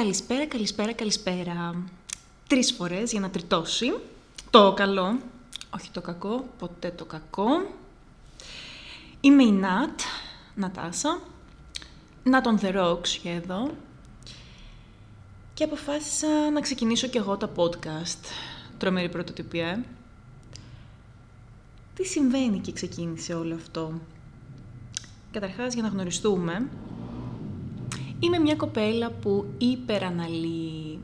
Καλησπέρα, καλησπέρα, καλησπέρα. Τρεις φορές για να τριτώσει. Το καλό, όχι το κακό, ποτέ το κακό. Είμαι η Νατ, Νατάσα. Νατ on the rocks για εδώ. Και αποφάσισα να ξεκινήσω κι εγώ τα podcast. Τρομερή πρωτοτυπία, Τι συμβαίνει και ξεκίνησε όλο αυτό; Καταρχάς, για να γνωριστούμε, Είμαι μια κοπέλα που υπεραναλύει.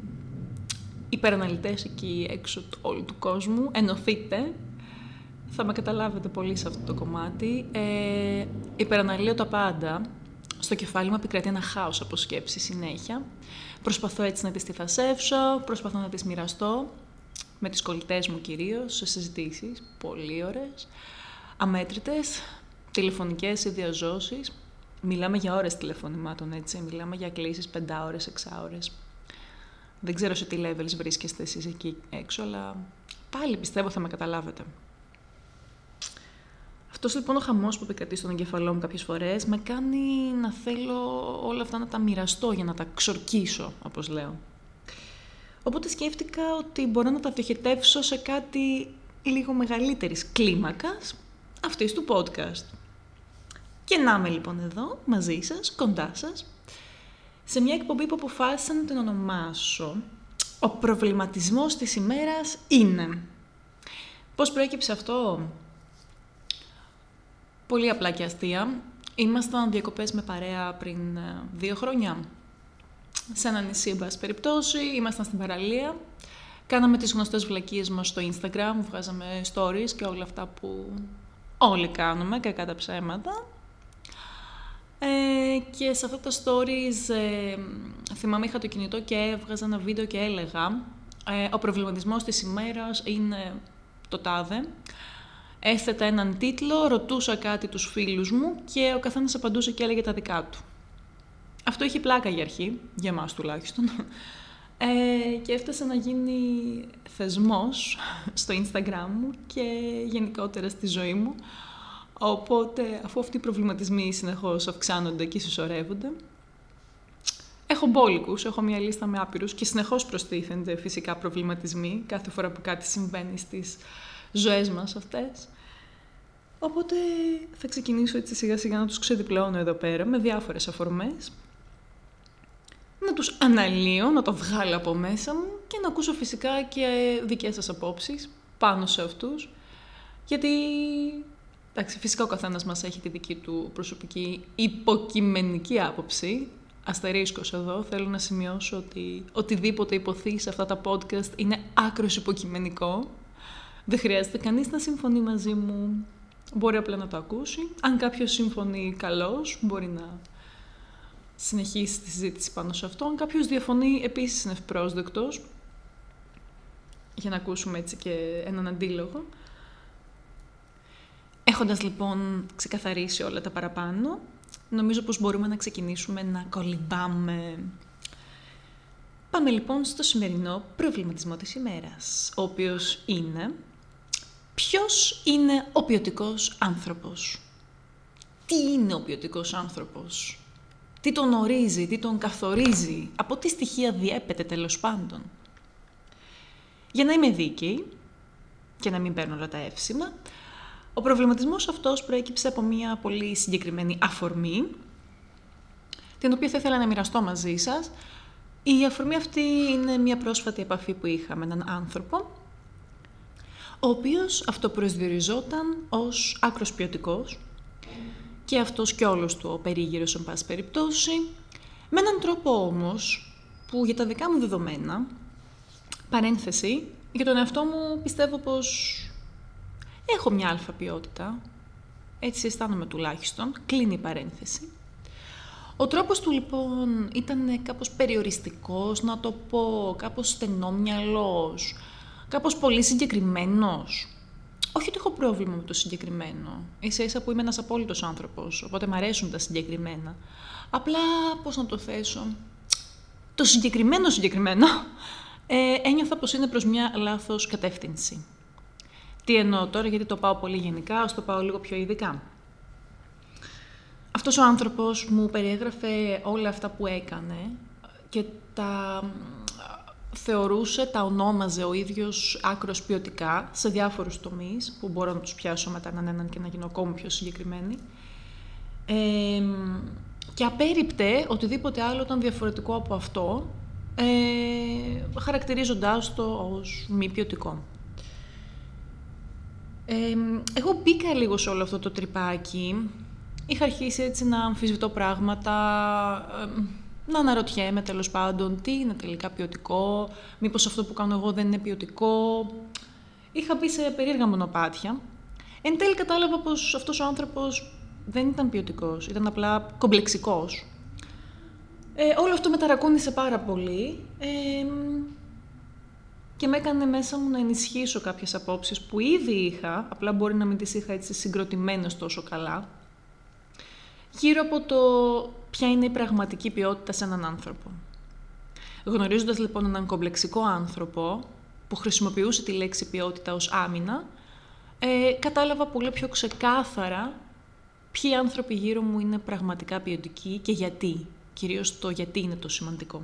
Υπεραναλυτές εκεί έξω του, όλου του κόσμου, ενωθείτε. Θα με καταλάβετε πολύ σε αυτό το κομμάτι. Ε, υπεραναλύω τα πάντα. Στο κεφάλι μου επικρατεί ένα χάος από σκέψη συνέχεια. Προσπαθώ έτσι να τις τυθασεύσω, προσπαθώ να τις μοιραστώ. Με τις κολλητές μου κυρίως, σε συζητήσεις, πολύ ωραίες. Αμέτρητες, τηλεφωνικές ή διαζώσεις. Μιλάμε για ώρες τηλεφωνημάτων, έτσι. Μιλάμε για κλήσεις πεντάωρες, εξάωρες. Δεν ξέρω σε τι levels βρίσκεστε εσείς εκεί έξω, αλλά πάλι πιστεύω θα με καταλάβετε. Αυτός λοιπόν ο χαμός που επικρατεί στον εγκεφαλό μου κάποιες φορές με κάνει να θέλω όλα αυτά να τα μοιραστώ για να τα ξορκίσω, όπως λέω. Οπότε σκέφτηκα ότι μπορώ να τα διοχετεύσω σε κάτι λίγο μεγαλύτερης κλίμακας αυτής του podcast. Και να είμαι λοιπόν εδώ, μαζί σας, κοντά σας, σε μια εκπομπή που αποφάσισα να την ονομάσω «Ο προβληματισμός της ημέρας είναι». Πώς προέκυψε αυτό; Πολύ απλά και αστεία. Ήμασταν διακοπές με παρέα πριν ε, δύο χρόνια. Σε ένα νησί, εν πάση περιπτώσει, ήμασταν στην παραλία. Κάναμε τις γνωστές βλακίες μας στο Instagram, βγάζαμε stories και όλα αυτά που όλοι κάνουμε, κακά τα ψέματα. Ε, και σε αυτά τα stories ε, θυμάμαι είχα το κινητό και έβγαζα ένα βίντεο και έλεγα ε, ο προβληματισμός της ημέρας είναι το τάδε. Έθετα έναν τίτλο, ρωτούσα κάτι τους φίλους μου και ο καθένας απαντούσε και έλεγε τα δικά του. Αυτό είχε πλάκα για αρχή, για εμάς τουλάχιστον. Ε, και έφτασε να γίνει θεσμός στο Instagram μου και γενικότερα στη ζωή μου. Οπότε, αφού αυτοί οι προβληματισμοί συνεχώς αυξάνονται και συσσωρεύονται, έχω μπόλικους, έχω μια λίστα με άπειρους και συνεχώς προστίθενται φυσικά προβληματισμοί κάθε φορά που κάτι συμβαίνει στις ζωές μας αυτές. Οπότε θα ξεκινήσω έτσι σιγά σιγά να τους ξεδιπλώνω εδώ πέρα με διάφορες αφορμές. Να τους αναλύω, να το βγάλω από μέσα μου και να ακούσω φυσικά και δικές σας απόψεις πάνω σε αυτούς. Γιατί Εντάξει, φυσικά ο καθένας μας έχει τη δική του προσωπική υποκειμενική άποψη. Αστερίσκος εδώ, θέλω να σημειώσω ότι οτιδήποτε υποθεί σε αυτά τα podcast είναι άκρος υποκειμενικό. Δεν χρειάζεται κανείς να συμφωνεί μαζί μου. Μπορεί απλά να το ακούσει. Αν κάποιος συμφωνεί καλώς, μπορεί να συνεχίσει τη συζήτηση πάνω σε αυτό. Αν κάποιος διαφωνεί, επίσης είναι ευπρόσδεκτος. Για να ακούσουμε έτσι και έναν αντίλογο. Έχοντας λοιπόν ξεκαθαρίσει όλα τα παραπάνω, νομίζω πως μπορούμε να ξεκινήσουμε να κολυμπάμε. Πάμε λοιπόν στο σημερινό προβληματισμό της ημέρας, ο οποίος είναι ποιος είναι ο ποιοτικός άνθρωπος; Τι είναι ο ποιοτικός άνθρωπος; Τι τον ορίζει, τι τον καθορίζει, από τι στοιχεία διέπεται τέλος πάντων; Για να είμαι δίκαιη και να μην παίρνω όλα τα εύσημα, ο προβληματισμός αυτός προέκυψε από μια πολύ συγκεκριμένη αφορμή, την οποία θα ήθελα να μοιραστώ μαζί σας. Η αφορμή αυτή είναι μια πρόσφατη επαφή που είχα με έναν άνθρωπο, ο οποίος αυτοπροσδιοριζόταν ως άκρος ποιοτικός και αυτός και όλος του ο περίγυρος, εν πάση περιπτώσει, με έναν τρόπο όμως που για τα δικά μου δεδομένα, παρένθεση, για τον εαυτό μου πιστεύω πως Έχω μια αλφα ποιότητα, έτσι αισθάνομαι τουλάχιστον, κλείνει η παρένθεση. Ο τρόπος του λοιπόν ήταν κάπως περιοριστικός, να το πω, κάπως στενόμυαλος, κάπως πολύ συγκεκριμένος. Όχι ότι έχω πρόβλημα με το συγκεκριμένο. Ίσα ίσα που είμαι ένας απόλυτος άνθρωπος, οπότε μου αρέσουν τα συγκεκριμένα. Απλά, πώς να το θέσω, το συγκεκριμένο συγκεκριμένο ε, ένιωθα πως είναι προς μια λάθος κατεύθυνση. Τι εννοώ τώρα, γιατί το πάω πολύ γενικά, ας το πάω λίγο πιο ειδικά. Αυτός ο άνθρωπος μου περιέγραφε όλα αυτά που έκανε και τα θεωρούσε, τα ονόμαζε ο ίδιος άκρος ποιοτικά σε διάφορους τομείς που μπορώ να τους πιάσω μετά έναν έναν και να γίνω ακόμη πιο συγκεκριμένη. Ε, και απέριπτε οτιδήποτε άλλο ήταν διαφορετικό από αυτό, ε, χαρακτηρίζοντάς το ως μη ποιοτικό. Ε, εγώ μπήκα λίγο σε όλο αυτό το τρυπάκι. Είχα αρχίσει έτσι να αμφισβητώ πράγματα, ε, να αναρωτιέμαι τέλος πάντων τι είναι τελικά ποιοτικό, μήπως αυτό που κάνω εγώ δεν είναι ποιοτικό. Είχα μπει σε περίεργα μονοπάτια. Εν τέλει κατάλαβα πως αυτός ο άνθρωπος δεν ήταν ποιοτικός, ήταν απλά κομπλεξικός. Ε, όλο αυτό με ταρακούνησε πάρα πολύ ε, και με έκανε μέσα μου να ενισχύσω κάποιες απόψεις που ήδη είχα, απλά μπορεί να μην τις είχα έτσι συγκροτημένες τόσο καλά, γύρω από το ποια είναι η πραγματική ποιότητα σε έναν άνθρωπο. Γνωρίζοντας λοιπόν έναν κομπλεξικό άνθρωπο που χρησιμοποιούσε τη λέξη ποιότητα ως άμυνα, ε, κατάλαβα πολύ πιο ξεκάθαρα ποιοι άνθρωποι γύρω μου είναι πραγματικά ποιοτικοί και γιατί. Κυρίως το γιατί είναι το σημαντικό.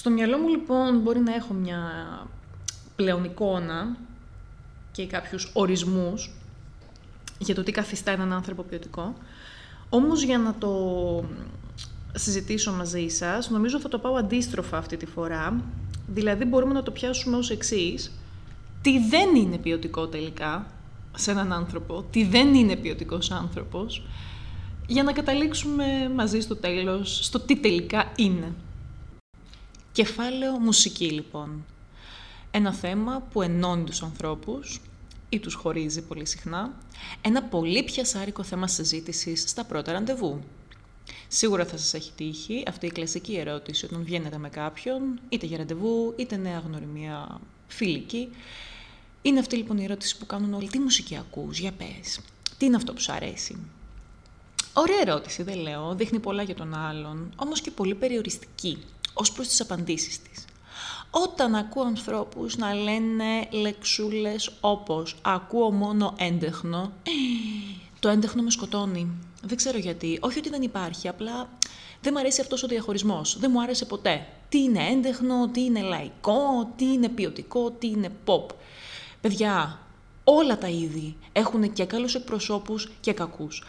Στο μυαλό μου λοιπόν μπορεί να έχω μια πλέον εικόνα και κάποιους ορισμούς για το τι καθιστά έναν άνθρωπο ποιοτικό. Όμως για να το συζητήσω μαζί σας, νομίζω θα το πάω αντίστροφα αυτή τη φορά. Δηλαδή μπορούμε να το πιάσουμε ως εξής. Τι δεν είναι ποιοτικό τελικά σε έναν άνθρωπο, τι δεν είναι ποιοτικός άνθρωπος, για να καταλήξουμε μαζί στο τέλος στο τι τελικά είναι. Κεφάλαιο μουσική λοιπόν. Ένα θέμα που ενώνει τους ανθρώπους ή τους χωρίζει πολύ συχνά. Ένα πολύ πιασάρικο θέμα συζήτησης στα πρώτα ραντεβού. Σίγουρα θα σας έχει τύχει αυτή η κλασική ερώτηση όταν βγαίνετε με κάποιον, είτε για ραντεβού, είτε νέα γνωριμία φιλική. Είναι αυτή λοιπόν η ερώτηση που κάνουν όλοι. Τι μουσική ακούς, για πες. Τι είναι αυτό που σου αρέσει. Ωραία ερώτηση, δεν λέω. Δείχνει πολλά για τον άλλον, όμως και πολύ περιοριστική ως προς τις απαντήσεις της. Όταν ακούω ανθρώπους να λένε λεξούλες όπως «ακούω μόνο έντεχνο», το έντεχνο με σκοτώνει. Δεν ξέρω γιατί. Όχι ότι δεν υπάρχει, απλά δεν μου αρέσει αυτός ο διαχωρισμός. Δεν μου άρεσε ποτέ. Τι είναι έντεχνο, τι είναι λαϊκό, τι είναι ποιοτικό, τι είναι pop. Παιδιά, όλα τα είδη έχουν και καλούς εκπροσώπους και κακούς.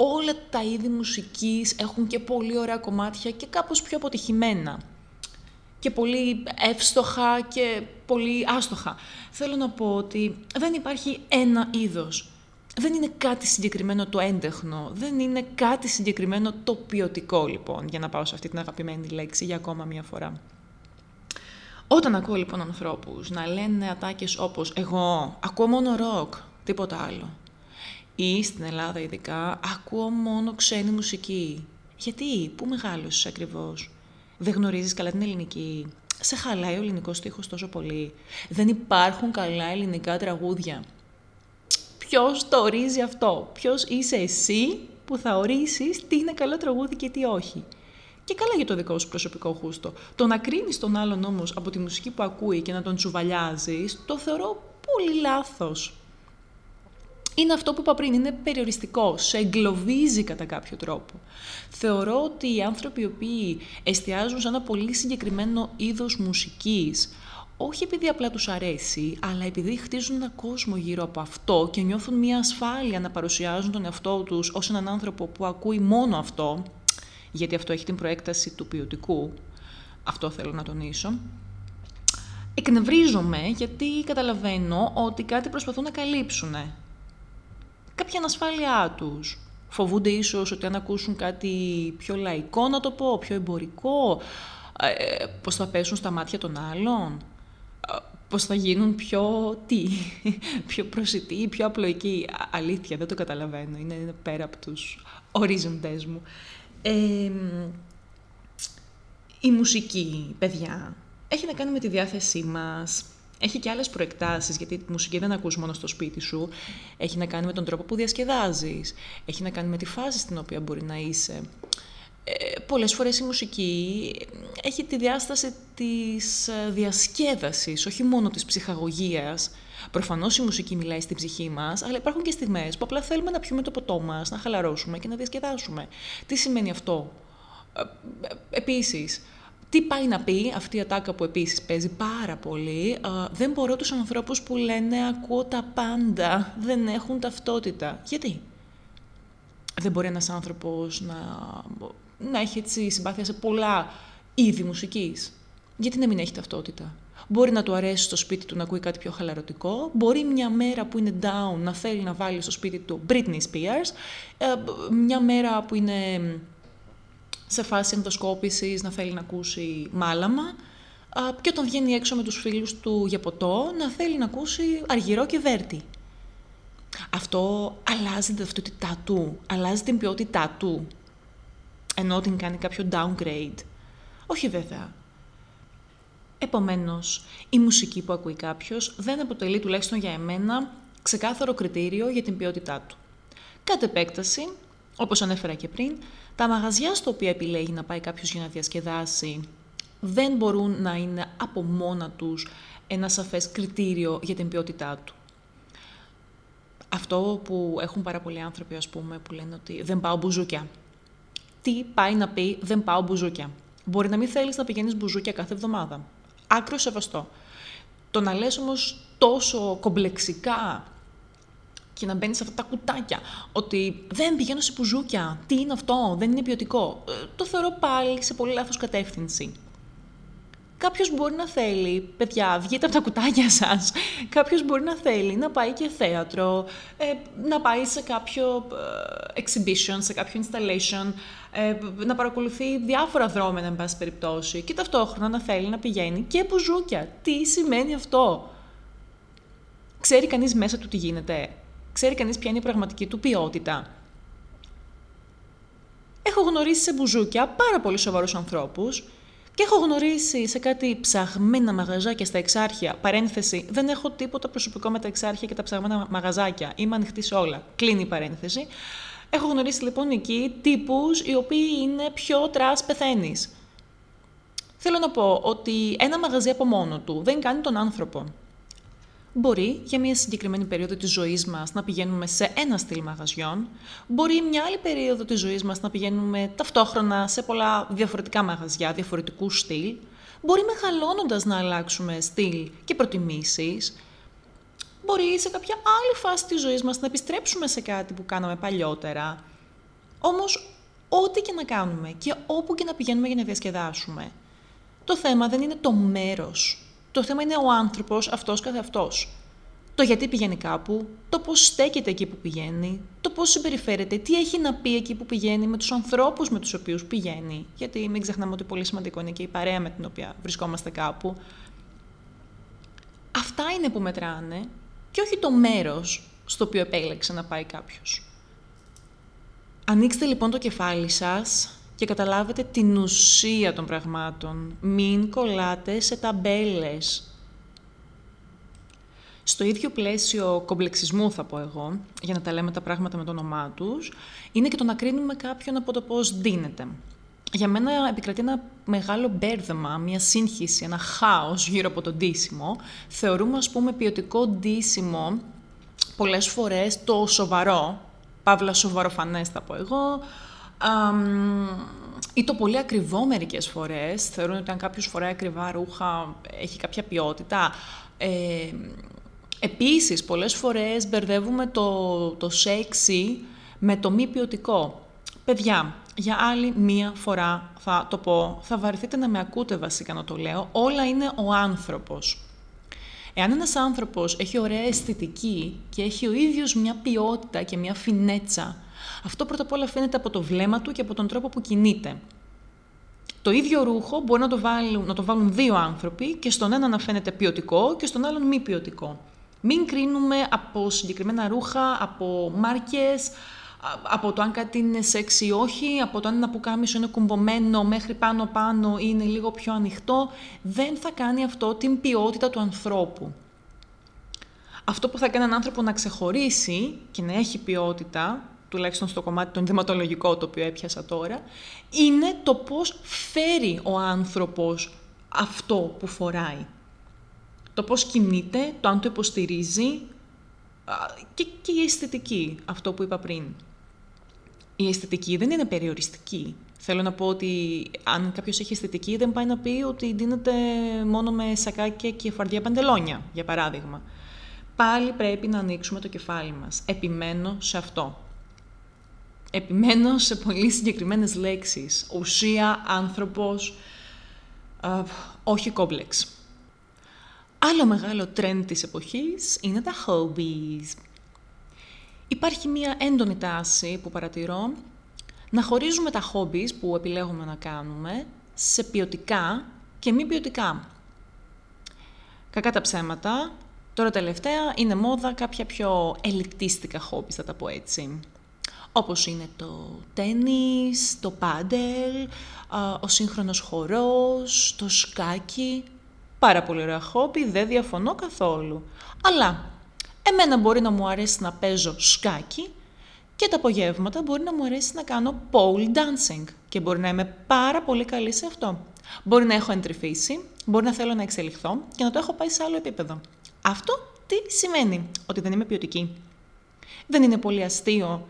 Όλα τα είδη μουσικής έχουν και πολύ ωραία κομμάτια και κάπως πιο αποτυχημένα και πολύ εύστοχα και πολύ άστοχα. Θέλω να πω ότι δεν υπάρχει ένα είδος. Δεν είναι κάτι συγκεκριμένο το έντεχνο, δεν είναι κάτι συγκεκριμένο το ποιοτικό λοιπόν, για να πάω σε αυτή την αγαπημένη λέξη για ακόμα μία φορά. Όταν ακούω λοιπόν ανθρώπους να λένε ατάκες όπως «εγώ ακούω μόνο ροκ, τίποτα άλλο» ή στην Ελλάδα ειδικά «ακούω μόνο ξένη μουσική». Γιατί, πού μεγάλωσες ακριβώς, δεν γνωρίζεις καλά την ελληνική; Σε χαλάει ο ελληνικός στίχος τόσο πολύ; Δεν υπάρχουν καλά ελληνικά τραγούδια; Ποιος το ορίζει αυτό; Ποιος είσαι εσύ που θα ορίσεις τι είναι καλό τραγούδι και τι όχι; Και καλά για το δικό σου προσωπικό χούστο. Το να κρίνεις τον άλλον όμως από τη μουσική που ακούει και να τον τσουβαλιάζεις, το θεωρώ πολύ λάθος είναι αυτό που είπα πριν, είναι περιοριστικό, σε εγκλωβίζει κατά κάποιο τρόπο. Θεωρώ ότι οι άνθρωποι οι οποίοι εστιάζουν σε ένα πολύ συγκεκριμένο είδος μουσικής, όχι επειδή απλά τους αρέσει, αλλά επειδή χτίζουν ένα κόσμο γύρω από αυτό και νιώθουν μια ασφάλεια να παρουσιάζουν τον εαυτό τους ως έναν άνθρωπο που ακούει μόνο αυτό, γιατί αυτό έχει την προέκταση του ποιοτικού, αυτό θέλω να τονίσω, εκνευρίζομαι γιατί καταλαβαίνω ότι κάτι προσπαθούν να καλύψουν κάποια ανασφάλειά τους. Φοβούνται ίσως ότι αν ακούσουν κάτι πιο λαϊκό, να το πω, πιο εμπορικό, ε, πώς θα πέσουν στα μάτια των άλλων, ε, πώς θα γίνουν πιο, τι, πιο προσιτοί, πιο απλοϊκοί. Αλήθεια, δεν το καταλαβαίνω, είναι, είναι πέρα από τους ορίζοντές μου. Ε, η μουσική, παιδιά, έχει να κάνει με τη διάθεσή μας, έχει και άλλες προεκτάσεις, γιατί η μουσική δεν ακούς μόνο στο σπίτι σου. Έχει να κάνει με τον τρόπο που διασκεδάζεις. Έχει να κάνει με τη φάση στην οποία μπορεί να είσαι. Ε, πολλές φορές η μουσική έχει τη διάσταση της ε, διασκέδασης, όχι μόνο της ψυχαγωγίας. Προφανώς η μουσική μιλάει στην ψυχή μας, αλλά υπάρχουν και στιγμές που απλά θέλουμε να πιούμε το ποτό μας, να χαλαρώσουμε και να διασκεδάσουμε. Τι σημαίνει αυτό; Επίσης, τι πάει να πει αυτή η ατάκα που επίσης παίζει πάρα πολύ. δεν μπορώ τους ανθρώπους που λένε ακούω τα πάντα, δεν έχουν ταυτότητα. Γιατί; Δεν μπορεί ένας άνθρωπος να, να έχει έτσι συμπάθεια σε πολλά είδη μουσικής. Γιατί να μην έχει ταυτότητα; Μπορεί να του αρέσει στο σπίτι του να ακούει κάτι πιο χαλαρωτικό. Μπορεί μια μέρα που είναι down να θέλει να βάλει στο σπίτι του Britney Spears. Ε, μια μέρα που είναι σε φάση ενδοσκόπησης να θέλει να ακούσει μάλαμα. Και όταν βγαίνει έξω με τους φίλους του για ποτό να θέλει να ακούσει αργυρό και βέρτι. Αυτό αλλάζει την ταυτότητά του, αλλάζει την ποιότητά του, ενώ την κάνει κάποιο downgrade. Όχι βέβαια. Επομένως, η μουσική που ακούει κάποιος δεν αποτελεί τουλάχιστον για εμένα ξεκάθαρο κριτήριο για την ποιότητά του. Κατ' επέκταση, όπως ανέφερα και πριν, τα μαγαζιά στο οποίο επιλέγει να πάει κάποιος για να διασκεδάσει δεν μπορούν να είναι από μόνα τους ένα σαφές κριτήριο για την ποιότητά του. Αυτό που έχουν πάρα πολλοί άνθρωποι, ας πούμε, που λένε ότι δεν πάω μπουζούκια. Τι πάει να πει δεν πάω μπουζούκια. Μπορεί να μην θέλεις να πηγαίνεις μπουζούκια κάθε εβδομάδα. Άκρο σεβαστό. Το να λες όμως τόσο κομπλεξικά και να μπαίνεις σε αυτά τα κουτάκια. Ότι δεν πηγαίνω σε μπουζούκια. Τι είναι αυτό, δεν είναι ποιοτικό. Ε, το θεωρώ πάλι σε πολύ λάθος κατεύθυνση. Κάποιος μπορεί να θέλει, παιδιά, βγείτε από τα κουτάκια σας. Κάποιος μπορεί να θέλει να πάει και θέατρο, ε, να πάει σε κάποιο ε, exhibition, σε κάποιο installation, ε, να παρακολουθεί διάφορα δρόμενα, εν πάση περιπτώσει, και ταυτόχρονα να θέλει να πηγαίνει και μπουζούκια. Τι σημαίνει αυτό; Ξέρει κανείς μέσα του τι γίνεται; Ξέρει κανείς ποια είναι η πραγματική του ποιότητα; Έχω γνωρίσει σε μπουζούκια πάρα πολύ σοβαρούς ανθρώπους και έχω γνωρίσει σε κάτι ψαγμένα μαγαζάκια στα εξάρχεια. Παρένθεση, δεν έχω τίποτα προσωπικό με τα εξάρχεια και τα ψαγμένα μαγαζάκια. Είμαι ανοιχτή σε όλα. Κλείνει η παρένθεση. Έχω γνωρίσει λοιπόν εκεί τύπους οι οποίοι είναι πιο trash πεθαίνεις. Θέλω να πω ότι ένα μαγαζί από μόνο του δεν κάνει τον άνθρωπο. Μπορεί για μια συγκεκριμένη περίοδο της ζωής μας να πηγαίνουμε σε ένα στυλ μαγαζιών, μπορεί μια άλλη περίοδο της ζωής μας να πηγαίνουμε ταυτόχρονα σε πολλά διαφορετικά μαγαζιά, διαφορετικού στυλ, μπορεί μεγαλώνοντας να αλλάξουμε στυλ και προτιμήσεις, μπορεί σε κάποια άλλη φάση της ζωής μας να επιστρέψουμε σε κάτι που κάναμε παλιότερα. Όμως, ό,τι και να κάνουμε και όπου και να πηγαίνουμε για να διασκεδάσουμε, το θέμα δεν είναι το μέρος το θέμα είναι ο άνθρωπος αυτός καθε αυτός. Το γιατί πηγαίνει κάπου, το πώς στέκεται εκεί που πηγαίνει, το πώς συμπεριφέρεται, τι έχει να πει εκεί που πηγαίνει με τους ανθρώπους με τους οποίους πηγαίνει. Γιατί μην ξεχνάμε ότι πολύ σημαντικό είναι και η παρέα με την οποία βρισκόμαστε κάπου. Αυτά είναι που μετράνε και όχι το μέρος στο οποίο επέλεξε να πάει κάποιος. Ανοίξτε λοιπόν το κεφάλι σας και καταλάβετε την ουσία των πραγμάτων. Μην κολλάτε σε ταμπέλες. Στο ίδιο πλαίσιο κομπλεξισμού θα πω εγώ, για να τα λέμε τα πράγματα με το όνομά τους, είναι και το να κρίνουμε κάποιον από το πώς δίνεται. Για μένα επικρατεί ένα μεγάλο μπέρδεμα, μια σύγχυση, ένα χάος γύρω από το ντύσιμο. Θεωρούμε, ας πούμε, ποιοτικό ντύσιμο πολλές φορές το σοβαρό, παύλα σοβαροφανές θα πω εγώ, ή το πολύ ακριβό μερικές φορές. Θεωρούν ότι αν κάποιος φοράει ακριβά ρούχα έχει κάποια ποιότητα. Ε, επίσης, πολλές φορές μπερδεύουμε το, το σεξι με το μη ποιοτικό. Παιδιά, για άλλη μία φορά θα το πω, θα βαρεθείτε να με ακούτε βασικά να το λέω, όλα είναι ο άνθρωπος. Εάν ένας άνθρωπος έχει ωραία αισθητική και έχει ο ίδιος μια ποιότητα και μια φινέτσα, αυτό πρώτα απ' όλα φαίνεται από το βλέμμα του και από τον τρόπο που κινείται. Το ίδιο ρούχο μπορεί να το, βάλουν, να το βάλουν δύο άνθρωποι και στον ένα να φαίνεται ποιοτικό και στον άλλον μη ποιοτικό. Μην κρίνουμε από συγκεκριμένα ρούχα, από μάρκες, από το αν κάτι είναι σεξ ή όχι, από το αν ένα πουκάμισο είναι κουμπωμένο μέχρι πάνω-πάνω ή είναι λίγο πιο ανοιχτό, δεν θα κάνει αυτό την ποιότητα του ανθρώπου. Αυτό που θα κάνει έναν άνθρωπο να ξεχωρίσει και να έχει ποιότητα τουλάχιστον στο κομμάτι των ενδυματολογικό το οποίο έπιασα τώρα, είναι το πώς φέρει ο άνθρωπος αυτό που φοράει. Το πώς κινείται, το αν το υποστηρίζει και, και η αισθητική, αυτό που είπα πριν. Η αισθητική δεν είναι περιοριστική. Θέλω να πω ότι αν κάποιος έχει αισθητική, δεν πάει να πει ότι δίνεται μόνο με σακάκια και φαρδιά παντελόνια, για παράδειγμα. Πάλι πρέπει να ανοίξουμε το κεφάλι μας. Επιμένω σε αυτό. Επιμένω σε πολύ συγκεκριμένες λέξεις. Ουσία, άνθρωπος, όχι κόμπλεξ. Άλλο μεγάλο trend της εποχής είναι τα hobbies. Υπάρχει μία έντονη τάση που παρατηρώ να χωρίζουμε τα hobbies που επιλέγουμε να κάνουμε σε ποιοτικά και μη ποιοτικά. Κακά τα ψέματα, τώρα τελευταία είναι μόδα κάποια πιο ελιτίστικα hobbies, θα τα πω έτσι. Όπως είναι το τένις, το πάντελ, ο σύγχρονος χορός, το σκάκι. Πάρα πολύ ωραία χόμπι, δεν διαφωνώ καθόλου. Αλλά εμένα μπορεί να μου αρέσει να παίζω σκάκι και τα απογεύματα μπορεί να μου αρέσει να κάνω pole dancing και μπορεί να είμαι πάρα πολύ καλή σε αυτό. Μπορεί να έχω εντρυφήσει, μπορεί να θέλω να εξελιχθώ και να το έχω πάει σε άλλο επίπεδο. Αυτό τι σημαίνει, ότι δεν είμαι ποιοτική. Δεν είναι πολύ αστείο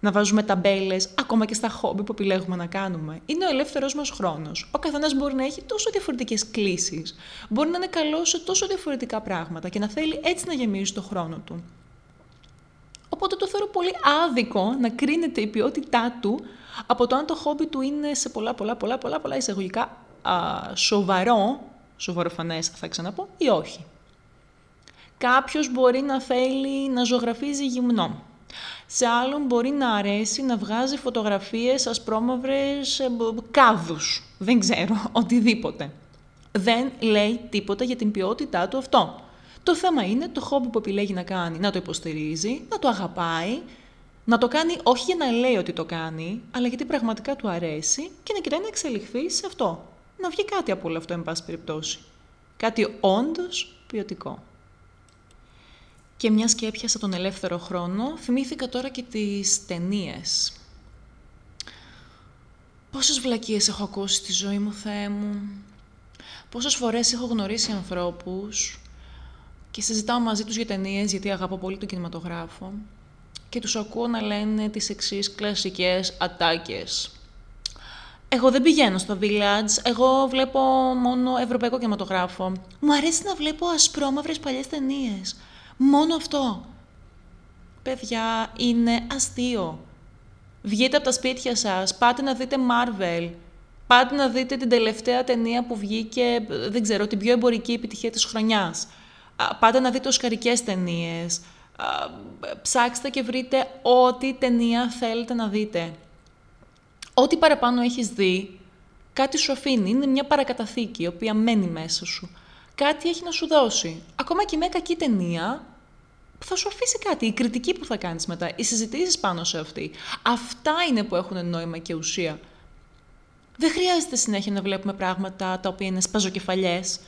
να βάζουμε ταμπέλες ακόμα και στα χόμπι που επιλέγουμε να κάνουμε. Είναι ο ελεύθερος μας χρόνος. Ο καθένας μπορεί να έχει τόσο διαφορετικές κλήσει. Μπορεί να είναι καλός σε τόσο διαφορετικά πράγματα και να θέλει έτσι να γεμίζει το χρόνο του. Οπότε το θεωρώ πολύ άδικο να κρίνεται η ποιότητά του από το αν το χόμπι του είναι σε πολλά, πολλά, πολλά, πολλά, πολλά εισαγωγικά α, σοβαρό, σοβαροφανές θα ξαναπώ, ή όχι. Κάποιος μπορεί να θέλει να ζωγραφίζει γυμνό. Σε άλλον μπορεί να αρέσει να βγάζει φωτογραφίες ασπρόμαυρες ε, κάδους. Δεν ξέρω, οτιδήποτε. Δεν λέει τίποτα για την ποιότητά του αυτό. Το θέμα είναι το χόμπι που επιλέγει να κάνει, να το υποστηρίζει, να το αγαπάει, να το κάνει όχι για να λέει ότι το κάνει, αλλά γιατί πραγματικά του αρέσει και να κοιτάει να εξελιχθεί σε αυτό. Να βγει κάτι από όλο αυτό, εν πάση περιπτώσει. Κάτι όντως ποιοτικό. Και μια και έπιασα τον ελεύθερο χρόνο, θυμήθηκα τώρα και τις ταινίες. Πόσες βλακίες έχω ακούσει στη ζωή μου, Θεέ μου. Πόσες φορές έχω γνωρίσει ανθρώπους και συζητάω μαζί τους για ταινίες γιατί αγαπώ πολύ τον κινηματογράφο και τους ακούω να λένε τις εξής κλασικές ατάκες. Εγώ δεν πηγαίνω στο Village, εγώ βλέπω μόνο ευρωπαϊκό κινηματογράφο. Μου αρέσει να βλέπω ασπρόμαυρες παλιές ταινίες. Μόνο αυτό. Παιδιά, είναι αστείο. Βγείτε από τα σπίτια σας, πάτε να δείτε Marvel. Πάτε να δείτε την τελευταία ταινία που βγήκε, δεν ξέρω, την πιο εμπορική επιτυχία της χρονιάς. Πάτε να δείτε οσκαρικές ταινίες. Ψάξτε και βρείτε ό,τι ταινία θέλετε να δείτε. Ό,τι παραπάνω έχεις δει, κάτι σου αφήνει. Είναι μια παρακαταθήκη, η οποία μένει μέσα σου κάτι έχει να σου δώσει. Ακόμα και με κακή ταινία, θα σου αφήσει κάτι. Η κριτική που θα κάνεις μετά, οι συζητήσεις πάνω σε αυτή. Αυτά είναι που έχουν νόημα και ουσία. Δεν χρειάζεται συνέχεια να βλέπουμε πράγματα τα οποία είναι σπαζοκεφαλιές.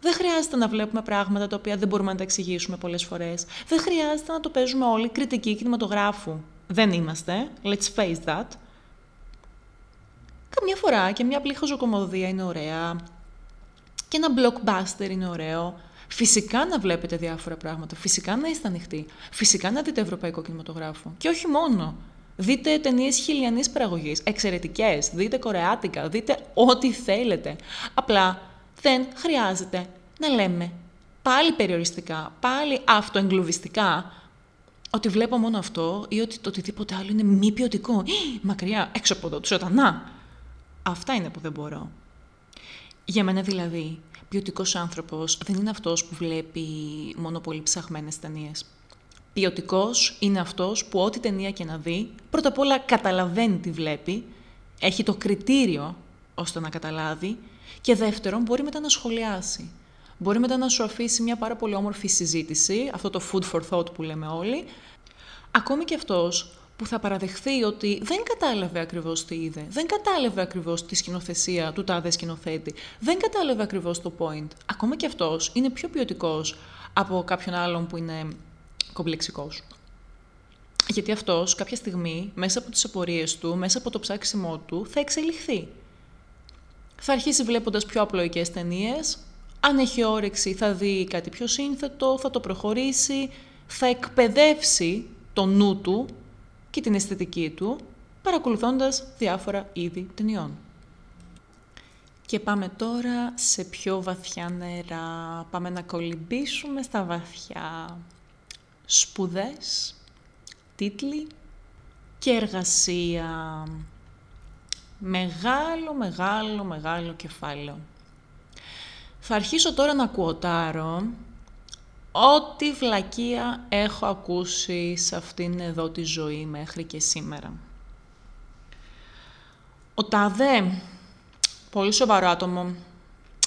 Δεν χρειάζεται να βλέπουμε πράγματα τα οποία δεν μπορούμε να τα εξηγήσουμε πολλές φορές. Δεν χρειάζεται να το παίζουμε όλοι κριτική κινηματογράφου. Δεν είμαστε. Let's face that. Καμιά φορά και μια απλή χαζοκομωδία είναι ωραία. Και ένα blockbuster είναι ωραίο. Φυσικά να βλέπετε διάφορα πράγματα. Φυσικά να είστε ανοιχτοί. Φυσικά να δείτε ευρωπαϊκό κινηματογράφο. Και όχι μόνο. Δείτε ταινίες χιλιανής παραγωγής. Εξαιρετικές. Δείτε κορεάτικα. Δείτε ό,τι θέλετε. Απλά δεν χρειάζεται να λέμε πάλι περιοριστικά, πάλι αυτοεγκλουβιστικά ότι βλέπω μόνο αυτό ή ότι το οτιδήποτε άλλο είναι μη ποιοτικό. Μακριά, έξω από εδώ, του σατανά. Αυτά είναι που δεν μπορώ. Για μένα δηλαδή, ποιοτικός άνθρωπος δεν είναι αυτός που βλέπει μόνο πολύ ψαχμένε ταινίες. Ποιοτικός είναι αυτός που ό,τι ταινία και να δει, πρώτα απ' όλα καταλαβαίνει τι βλέπει, έχει το κριτήριο ώστε να καταλάβει και δεύτερον μπορεί μετά να σχολιάσει. Μπορεί μετά να σου αφήσει μια πάρα πολύ όμορφη συζήτηση, αυτό το food for thought που λέμε όλοι. Ακόμη και αυτός που θα παραδεχθεί ότι δεν κατάλαβε ακριβώς τι είδε, δεν κατάλαβε ακριβώς τη σκηνοθεσία του τάδε σκηνοθέτη, δεν κατάλαβε ακριβώς το point. Ακόμα και αυτός είναι πιο ποιοτικός από κάποιον άλλον που είναι κομπλεξικός. Γιατί αυτός κάποια στιγμή, μέσα από τις απορίες του, μέσα από το ψάξιμό του, θα εξελιχθεί. Θα αρχίσει βλέποντας πιο απλοϊκές ταινίες. Αν έχει όρεξη, θα δει κάτι πιο σύνθετο, θα το προχωρήσει, θα εκπαιδεύσει το νου του και την αισθητική του παρακολουθώντας διάφορα είδη ταινιών. Και πάμε τώρα σε πιο βαθιά νερά. Πάμε να κολυμπήσουμε στα βαθιά. Σπουδές, τίτλοι και εργασία. Μεγάλο, μεγάλο, μεγάλο κεφάλαιο. Θα αρχίσω τώρα να κουοτάρω ό,τι βλακεία έχω ακούσει σε αυτήν εδώ τη ζωή μέχρι και σήμερα. Ο Τάδε, πολύ σοβαρό άτομο,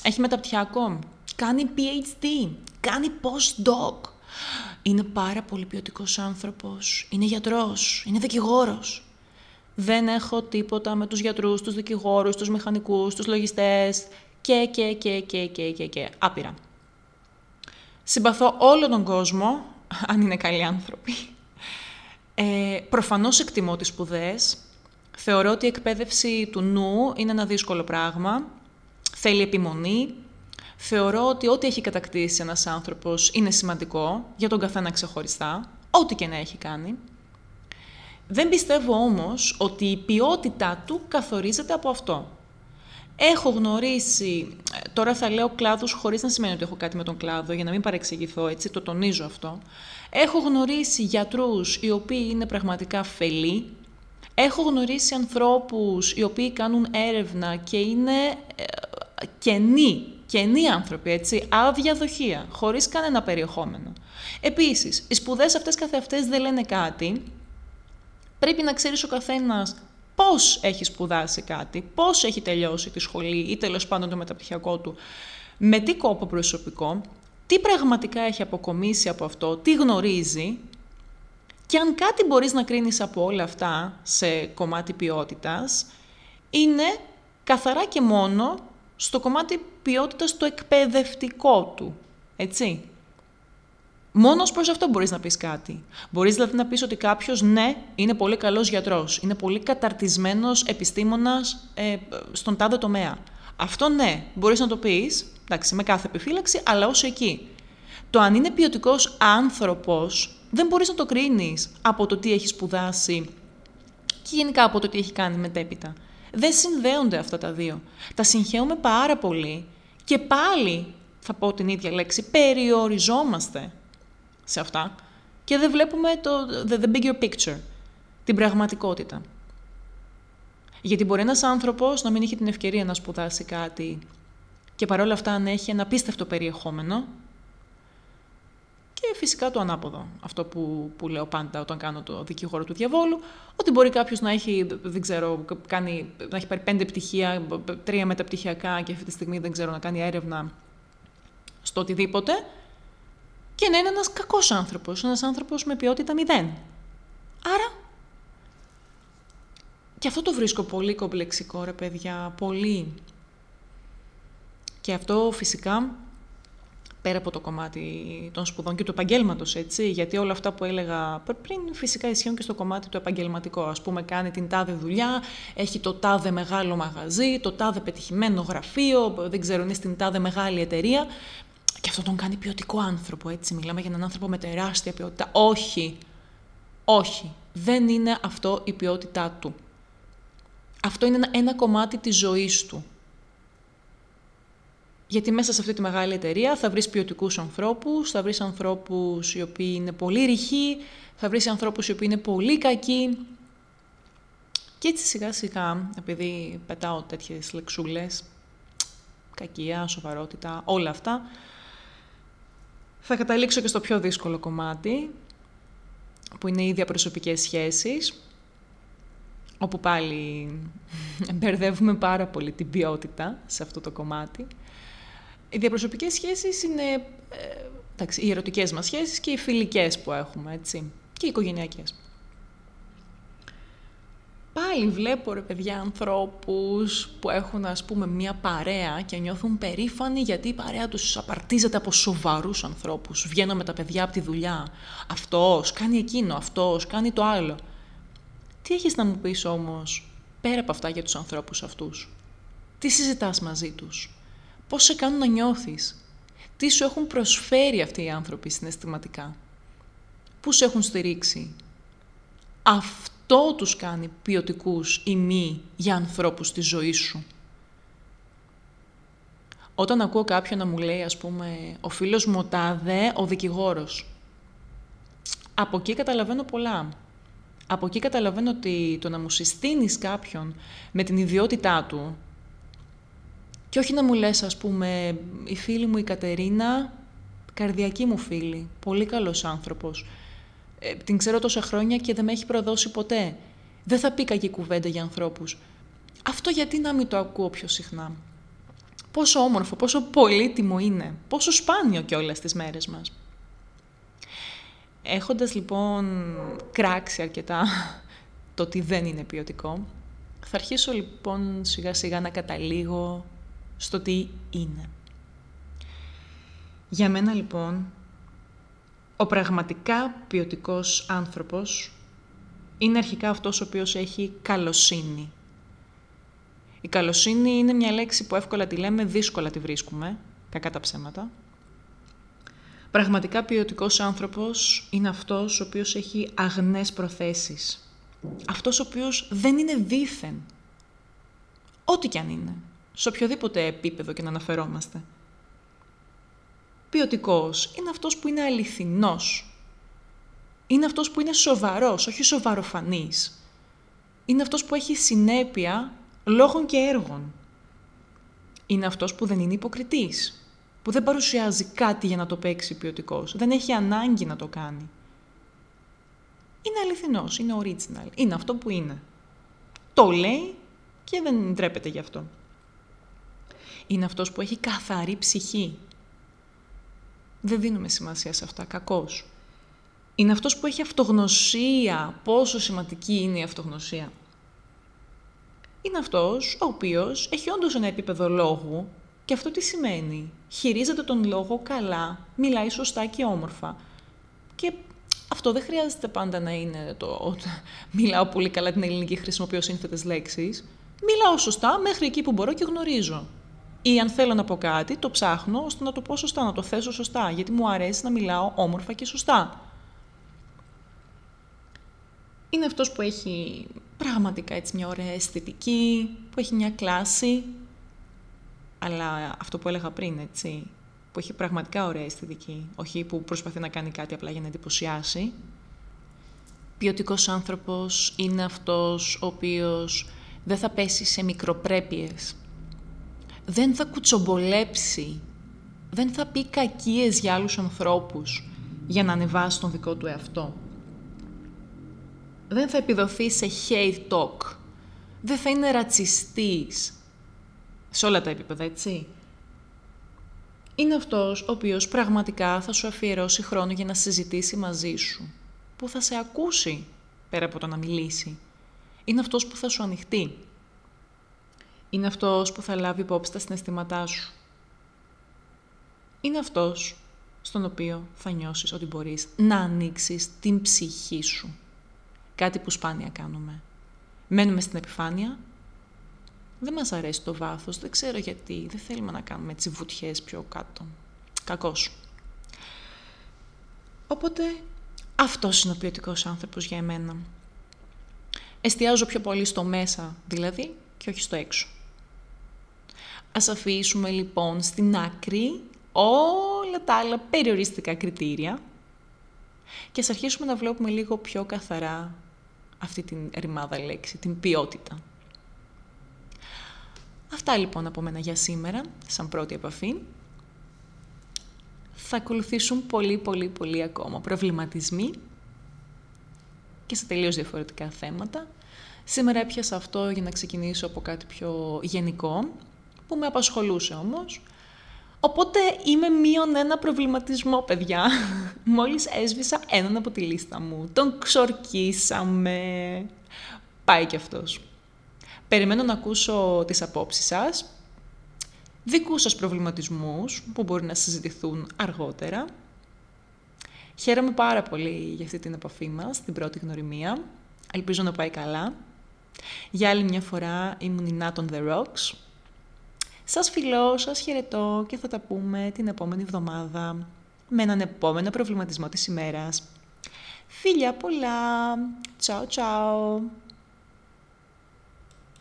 έχει μεταπτυχιακό, κάνει PhD, κάνει postdoc. Είναι πάρα πολύ ποιοτικός άνθρωπος, είναι γιατρός, είναι δικηγόρος. Δεν έχω τίποτα με τους γιατρούς, τους δικηγόρους, τους μηχανικούς, τους λογιστές και, και, και, και, και, και, και, άπειρα. Συμπαθώ όλο τον κόσμο, αν είναι καλοί άνθρωποι. Ε, προφανώς εκτιμώ τις σπουδές. Θεωρώ ότι η εκπαίδευση του νου είναι ένα δύσκολο πράγμα. Θέλει επιμονή. Θεωρώ ότι ό,τι έχει κατακτήσει ένας άνθρωπος είναι σημαντικό, για τον καθένα ξεχωριστά, ό,τι και να έχει κάνει. Δεν πιστεύω όμως ότι η ποιότητά του καθορίζεται από αυτό. Έχω γνωρίσει, τώρα θα λέω κλάδους χωρίς να σημαίνει ότι έχω κάτι με τον κλάδο, για να μην παρεξηγηθώ έτσι, το τονίζω αυτό. Έχω γνωρίσει γιατρούς οι οποίοι είναι πραγματικά φελοί. Έχω γνωρίσει ανθρώπους οι οποίοι κάνουν έρευνα και είναι ε, κενοί, κενοί άνθρωποι, έτσι, άδεια δοχεία, χωρίς κανένα περιεχόμενο. Επίσης, οι σπουδές αυτές καθεαυτές δεν λένε κάτι. Πρέπει να ξέρεις ο καθένας πώς έχει σπουδάσει κάτι, πώς έχει τελειώσει τη σχολή ή τέλος πάντων το μεταπτυχιακό του, με τι κόπο προσωπικό, τι πραγματικά έχει αποκομίσει από αυτό, τι γνωρίζει και αν κάτι μπορείς να κρίνεις από όλα αυτά σε κομμάτι ποιότητας, είναι καθαρά και μόνο στο κομμάτι ποιότητας το εκπαιδευτικό του, έτσι. Μόνος προς αυτό μπορείς να πεις κάτι. Μπορείς δηλαδή να πεις ότι κάποιος, ναι, είναι πολύ καλός γιατρός, είναι πολύ καταρτισμένος επιστήμονας ε, στον τάδε τομέα. Αυτό ναι, μπορείς να το πεις, εντάξει, με κάθε επιφύλαξη, αλλά ω εκεί. Το αν είναι ποιοτικός άνθρωπος, δεν μπορείς να το κρίνεις από το τι έχει σπουδάσει και γενικά από το τι έχει κάνει μετέπειτα. Δεν συνδέονται αυτά τα δύο. Τα συγχαίουμε πάρα πολύ και πάλι, θα πω την ίδια λέξη, περιοριζόμαστε σε αυτά και δεν βλέπουμε το the, the bigger picture, την πραγματικότητα. Γιατί μπορεί ένας άνθρωπος να μην έχει την ευκαιρία να σπουδάσει κάτι και παρόλα αυτά να έχει ένα πίστευτο περιεχόμενο και φυσικά το ανάποδο, αυτό που, που λέω πάντα όταν κάνω το δικηγόρο του διαβόλου, ότι μπορεί κάποιος να έχει, δεν ξέρω, κάνει, να έχει πάρει πέντε πτυχία, τρία μεταπτυχιακά και αυτή τη στιγμή δεν ξέρω να κάνει έρευνα στο οτιδήποτε και να είναι ένας κακός άνθρωπος, ένας άνθρωπος με ποιότητα μηδέν. Άρα, και αυτό το βρίσκω πολύ κομπλεξικό ρε παιδιά, πολύ. Και αυτό φυσικά πέρα από το κομμάτι των σπουδών και του επαγγέλματος, έτσι, γιατί όλα αυτά που έλεγα πριν φυσικά ισχύουν και στο κομμάτι του επαγγελματικό. Α πούμε, κάνει την τάδε δουλειά, έχει το τάδε μεγάλο μαγαζί, το τάδε πετυχημένο γραφείο, δεν ξέρω, είναι στην τάδε μεγάλη εταιρεία. Και αυτό τον κάνει ποιοτικό άνθρωπο, έτσι. Μιλάμε για έναν άνθρωπο με τεράστια ποιότητα. Όχι. Όχι. Δεν είναι αυτό η ποιότητά του. Αυτό είναι ένα, κομμάτι της ζωής του. Γιατί μέσα σε αυτή τη μεγάλη εταιρεία θα βρεις ποιοτικούς ανθρώπους, θα βρεις ανθρώπους οι οποίοι είναι πολύ ρηχοί, θα βρεις ανθρώπους οι οποίοι είναι πολύ κακοί. Και έτσι σιγά σιγά, επειδή πετάω τέτοιες λεξούλες, κακία, σοβαρότητα, όλα αυτά, θα καταλήξω και στο πιο δύσκολο κομμάτι, που είναι οι διαπροσωπικές σχέσεις, όπου πάλι μπερδεύουμε πάρα πολύ την ποιότητα σε αυτό το κομμάτι. Οι διαπροσωπικές σχέσεις είναι ε, εντάξει, οι ερωτικές μας σχέσεις και οι φιλικές που έχουμε, έτσι, και οι οικογενειακές πάλι βλέπω ρε παιδιά ανθρώπους που έχουν ας πούμε μια παρέα και νιώθουν περήφανοι γιατί η παρέα τους απαρτίζεται από σοβαρούς ανθρώπους. Βγαίνω με τα παιδιά από τη δουλειά. Αυτός κάνει εκείνο, αυτός κάνει το άλλο. Τι έχεις να μου πεις όμως πέρα από αυτά για τους ανθρώπους αυτούς; Τι συζητάς μαζί τους; Πώς σε κάνουν να νιώθεις; Τι σου έχουν προσφέρει αυτοί οι άνθρωποι συναισθηματικά; Πού σε έχουν στηρίξει; Αυτό Αυτό τους κάνει ποιοτικούς ή μη για ανθρώπους στη ζωή σου. Όταν ακούω κάποιον να μου λέει, ας πούμε, ο φίλος μου ο τάδε, ο δικηγόρος. Από εκεί καταλαβαίνω πολλά. Από εκεί καταλαβαίνω ότι το να μου συστήνεις κάποιον με την ιδιότητά του και όχι να μου λες, ας πούμε, η φίλη μου η Κατερίνα, καρδιακή μου φίλη, πολύ καλός άνθρωπος. Ε, την ξέρω τόσα χρόνια και δεν με έχει προδώσει ποτέ. Δεν θα πει κακή κουβέντα για ανθρώπους. Αυτό γιατί να μην το ακούω πιο συχνά; Πόσο όμορφο, πόσο πολύτιμο είναι, πόσο σπάνιο και όλες τις μέρες μας. Έχοντας λοιπόν κράξει αρκετά το ότι δεν είναι ποιοτικό, θα αρχίσω λοιπόν σιγά σιγά να καταλήγω στο τι είναι. Για μένα λοιπόν, ο πραγματικά ποιοτικός άνθρωπος είναι αρχικά αυτός ο οποίος έχει καλοσύνη. Η καλοσύνη είναι μια λέξη που εύκολα τη λέμε, δύσκολα τη βρίσκουμε, κακά τα ψέματα. Πραγματικά ποιοτικός άνθρωπος είναι αυτός ο οποίος έχει αγνές προθέσεις. Αυτός ο οποίος δεν είναι δίθεν. Ό,τι κι αν είναι. Σε οποιοδήποτε επίπεδο και να αναφερόμαστε. Ποιοτικός είναι αυτός που είναι αληθινός. Είναι αυτός που είναι σοβαρός, όχι σοβαροφανής. Είναι αυτός που έχει συνέπεια λόγων και έργων. Είναι αυτός που δεν είναι υποκριτής, που δεν παρουσιάζει κάτι για να το παίξει ποιοτικός, δεν έχει ανάγκη να το κάνει. Είναι αληθινός, είναι original, είναι αυτό που είναι. Το λέει και δεν ντρέπεται γι' αυτό. Είναι αυτός που έχει καθαρή ψυχή. Δεν δίνουμε σημασία σε αυτά, κακός. Είναι αυτός που έχει αυτογνωσία, πόσο σημαντική είναι η αυτογνωσία είναι αυτός ο οποίος έχει όντως ένα επίπεδο λόγου και αυτό τι σημαίνει. Χειρίζεται τον λόγο καλά, μιλάει σωστά και όμορφα. Και αυτό δεν χρειάζεται πάντα να είναι το μιλάω πολύ καλά την ελληνική, χρησιμοποιώ σύνθετες λέξεις. Μιλάω σωστά μέχρι εκεί που μπορώ και γνωρίζω. Ή αν θέλω να πω κάτι, το ψάχνω ώστε να το πω σωστά, να το θέσω σωστά, γιατί μου αρέσει να μιλάω όμορφα και σωστά. Είναι αυτός που έχει πραγματικά έτσι μια ωραία αισθητική, που έχει μια κλάση, αλλά αυτό που έλεγα πριν, έτσι, που έχει πραγματικά ωραία αισθητική, όχι που προσπαθεί να κάνει κάτι απλά για να εντυπωσιάσει. Ποιοτικός άνθρωπος είναι αυτός ο οποίος δεν θα πέσει σε μικροπρέπειες, δεν θα κουτσομπολέψει, δεν θα πει κακίες για άλλους ανθρώπους για να ανεβάσει τον δικό του εαυτό δεν θα επιδοθεί σε hate talk. Δεν θα είναι ρατσιστής. Σε όλα τα επίπεδα, έτσι. Είναι αυτός ο οποίος πραγματικά θα σου αφιερώσει χρόνο για να συζητήσει μαζί σου. Που θα σε ακούσει, πέρα από το να μιλήσει. Είναι αυτός που θα σου ανοιχτεί. Είναι αυτός που θα λάβει υπόψη τα συναισθήματά σου. Είναι αυτός στον οποίο θα νιώσεις ότι μπορείς να ανοίξεις την ψυχή σου. Κάτι που σπάνια κάνουμε. Μένουμε στην επιφάνεια. Δεν μας αρέσει το βάθος, δεν ξέρω γιατί. Δεν θέλουμε να κάνουμε έτσι βουτιές πιο κάτω. Κακός. Οπότε, αυτός είναι ο ποιοτικός άνθρωπος για εμένα. Εστιάζω πιο πολύ στο μέσα, δηλαδή, και όχι στο έξω. Ας αφήσουμε λοιπόν στην άκρη όλα τα άλλα περιοριστικά κριτήρια και ας αρχίσουμε να βλέπουμε λίγο πιο καθαρά αυτή την ρημάδα λέξη, την ποιότητα. Αυτά λοιπόν από μένα για σήμερα, σαν πρώτη επαφή. Θα ακολουθήσουν πολύ πολύ πολύ ακόμα προβληματισμοί και σε τελείως διαφορετικά θέματα. Σήμερα έπιασα αυτό για να ξεκινήσω από κάτι πιο γενικό, που με απασχολούσε όμως, Οπότε είμαι μείον ένα προβληματισμό, παιδιά. Μόλις έσβησα έναν από τη λίστα μου. Τον ξορκίσαμε. Πάει κι αυτός. Περιμένω να ακούσω τις απόψεις σας. Δικούς σας προβληματισμούς που μπορεί να συζητηθούν αργότερα. Χαίρομαι πάρα πολύ για αυτή την επαφή μας, την πρώτη γνωριμία. Ελπίζω να πάει καλά. Για άλλη μια φορά ήμουν η Nat on the Rocks. Σας φιλώ, σας χαιρετώ και θα τα πούμε την επόμενη εβδομάδα με έναν επόμενο προβληματισμό της ημέρας. Φιλιά πολλά! Τσάου τσάου!